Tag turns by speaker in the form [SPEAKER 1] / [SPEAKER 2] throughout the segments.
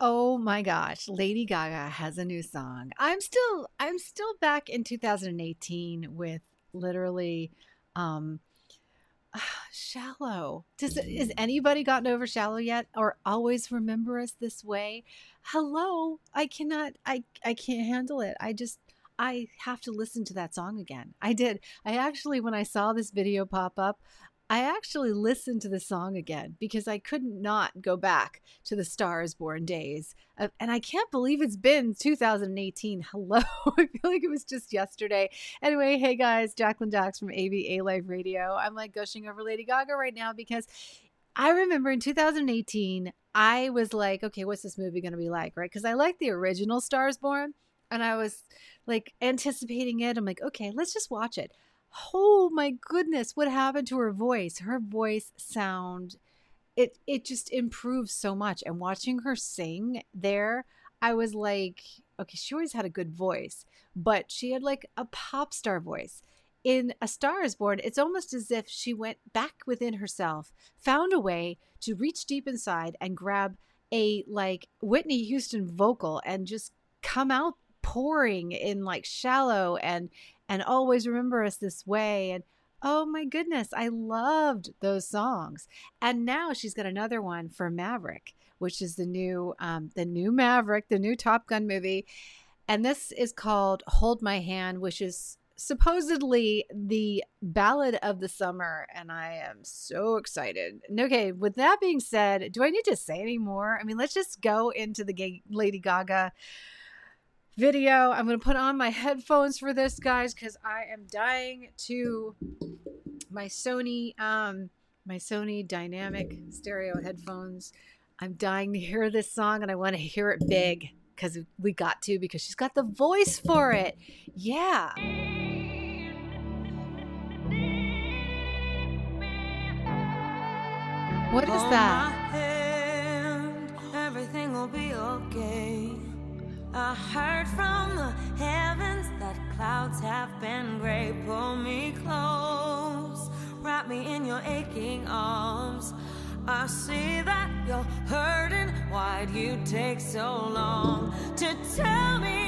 [SPEAKER 1] Oh my gosh, Lady Gaga has a new song. I'm still I'm still back in 2018 with literally um shallow. Does is anybody gotten over shallow yet or always remember us this way? Hello, I cannot I I can't handle it. I just I have to listen to that song again. I did. I actually when I saw this video pop up, I actually listened to the song again because I couldn't not go back to the Stars Born days. Uh, and I can't believe it's been 2018. Hello. I feel like it was just yesterday. Anyway, hey guys, Jacqueline Dax from AVA Live Radio. I'm like gushing over Lady Gaga right now because I remember in 2018, I was like, okay, what's this movie going to be like? Right. Because I like the original Stars Born and I was like anticipating it. I'm like, okay, let's just watch it oh my goodness, what happened to her voice? Her voice sound it it just improves so much. And watching her sing there, I was like, okay, she always had a good voice, but she had like a pop star voice. In A Star is Born, it's almost as if she went back within herself, found a way to reach deep inside and grab a like Whitney Houston vocal and just come out pouring in like shallow and and always remember us this way and oh my goodness i loved those songs. And now she's got another one for maverick which is the new um, the new maverick the new top gun movie and this is called hold my hand which is supposedly the ballad of the summer and i am so excited. Okay with that being said do i need to say any more? I mean let's just go into the lady gaga video. I'm going to put on my headphones for this, guys, because I am dying to my Sony, um, my Sony dynamic stereo headphones. I'm dying to hear this song and I want to hear it big because we got to because she's got the voice for it. Yeah. What is that? I heard from the heavens that clouds have been gray. Pull me close, wrap me in your aching arms. I see that you're hurting. Why'd you take so long to tell me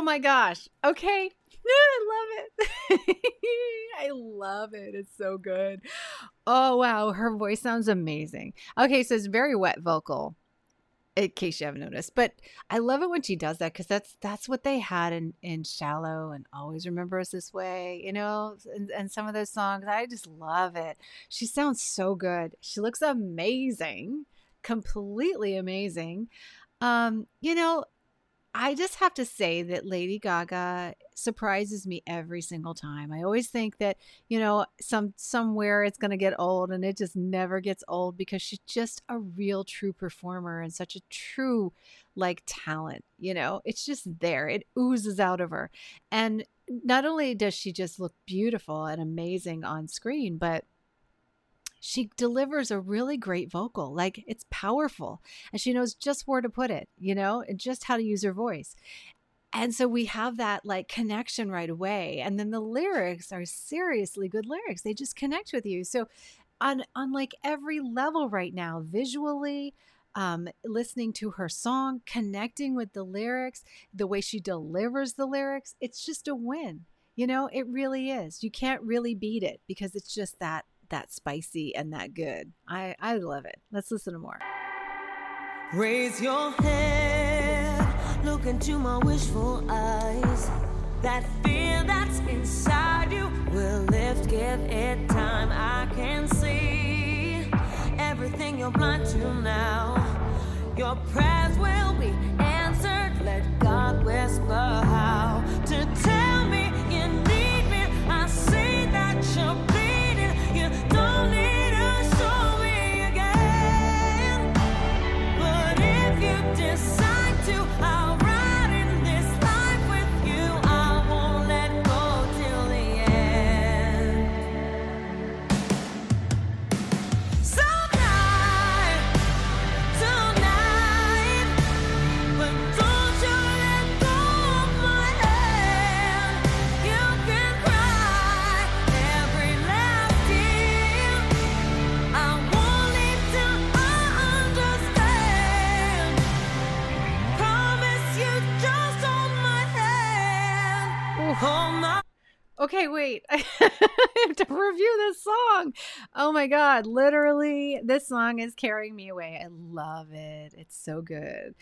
[SPEAKER 1] Oh, my gosh. Okay. I love it. I love it. It's so good. Oh, wow. Her voice sounds amazing. Okay, so it's very wet vocal. In case you haven't noticed, but I love it when she does that because that's that's what they had in in "Shallow" and "Always Remember Us This Way," you know, and, and some of those songs. I just love it. She sounds so good. She looks amazing, completely amazing. Um, you know, I just have to say that Lady Gaga surprises me every single time. I always think that, you know, some somewhere it's going to get old and it just never gets old because she's just a real true performer and such a true like talent, you know. It's just there. It oozes out of her. And not only does she just look beautiful and amazing on screen, but she delivers a really great vocal. Like it's powerful and she knows just where to put it, you know, and just how to use her voice. And so we have that like connection right away. And then the lyrics are seriously good lyrics. They just connect with you. So on on like every level right now, visually, um, listening to her song, connecting with the lyrics, the way she delivers the lyrics, it's just a win. You know, it really is. You can't really beat it because it's just that that spicy and that good. I I love it. Let's listen to more.
[SPEAKER 2] Raise your head, look into my wishful eyes. That fear that's inside you will lift, give it time. I can see everything you're blind to now. Your prayers will be answered. Let God whisper
[SPEAKER 1] Okay, wait. I have to review this song. Oh my God. Literally, this song is carrying me away. I love it. It's so good.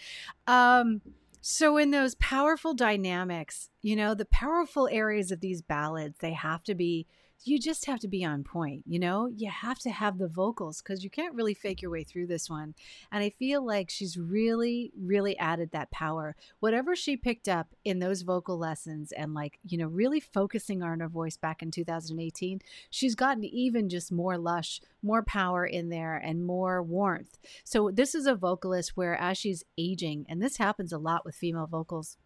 [SPEAKER 1] Um, so, in those powerful dynamics, you know, the powerful areas of these ballads, they have to be, you just have to be on point. You know, you have to have the vocals because you can't really fake your way through this one. And I feel like she's really, really added that power whatever she picked up in those vocal lessons and like you know really focusing on her voice back in 2018 she's gotten even just more lush more power in there and more warmth so this is a vocalist where as she's aging and this happens a lot with female vocals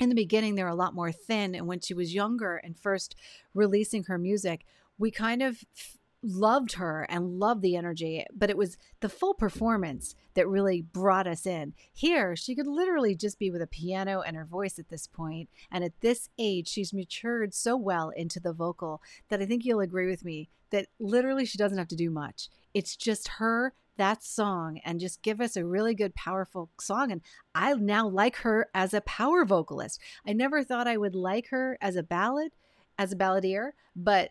[SPEAKER 1] in the beginning they're a lot more thin and when she was younger and first releasing her music we kind of loved her and loved the energy but it was the full performance that really brought us in. Here she could literally just be with a piano and her voice at this point and at this age she's matured so well into the vocal that i think you'll agree with me that literally she doesn't have to do much. It's just her that song and just give us a really good powerful song and i now like her as a power vocalist. I never thought i would like her as a ballad as a balladeer but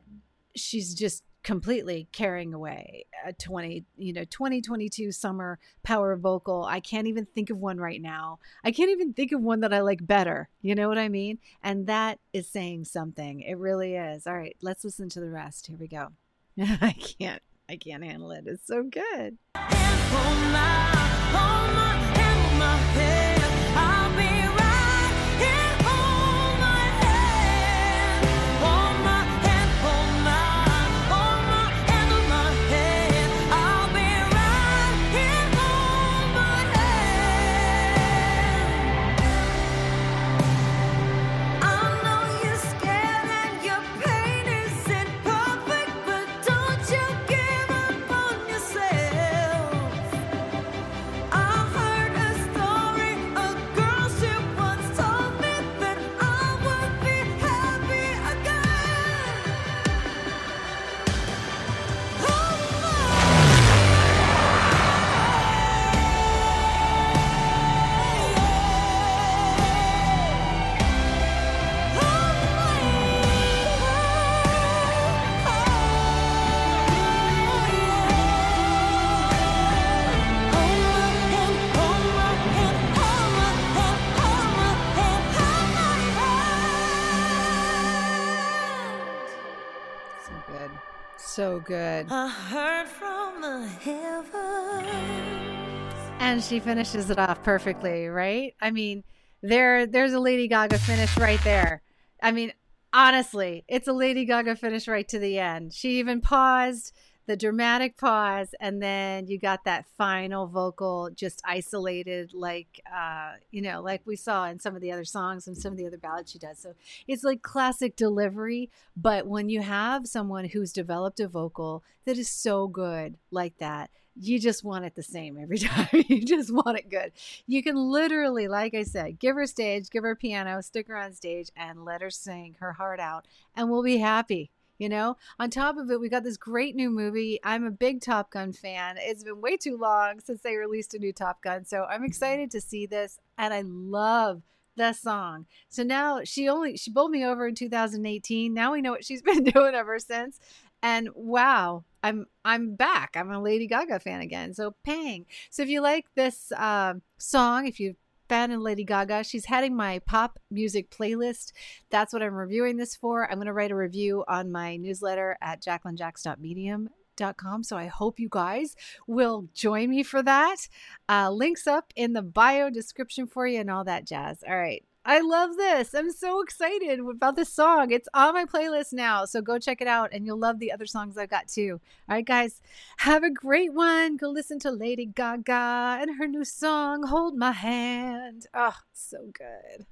[SPEAKER 1] she's just completely carrying away a 20 you know 2022 summer power vocal. I can't even think of one right now. I can't even think of one that i like better you know what i mean? And that is saying something. It really is. All right let's listen to the rest. Here we go. I can't i can't handle it. It's so good so good.
[SPEAKER 2] I heard from the heavens.
[SPEAKER 1] and she finishes it off perfectly right? I mean there there's a lady gaga finish right there. I mean honestly it's a lady gaga finish right to the end. She even paused the dramatic pause and then you got that final vocal just isolated like uh you know like we saw in some of the other songs and some of the other ballads she does so it's like classic delivery but when you have someone who's developed a vocal that is so good like that you just want it the same every time. you just want it good. You can literally, like I said, give her stage, give her piano, stick her on stage, and let her sing her heart out, and we'll be happy. You know, on top of it, we got this great new movie. I'm a big Top Gun fan. It's been way too long since they released a new Top Gun. So I'm excited to see this. And I love the song. So now she only, she bowled me over in 2018. Now we know what she's been doing ever since. And wow, I'm I'm back. I'm a Lady Gaga fan again. So pang. So if you like this um, song, if you fan of Lady Gaga, she's heading my pop music playlist. That's what I'm reviewing this for. I'm going to write a review on my newsletter at jacquelinejacks.medium. So I hope you guys will join me for that. Uh, links up in the bio description for you and all that jazz. All right. I love this. I'm so excited about this song. It's on my playlist now. So go check it out and you'll love the other songs I've got too. All right, guys, have a great one. Go listen to Lady Gaga and her new song, Hold My Hand. Oh, so good.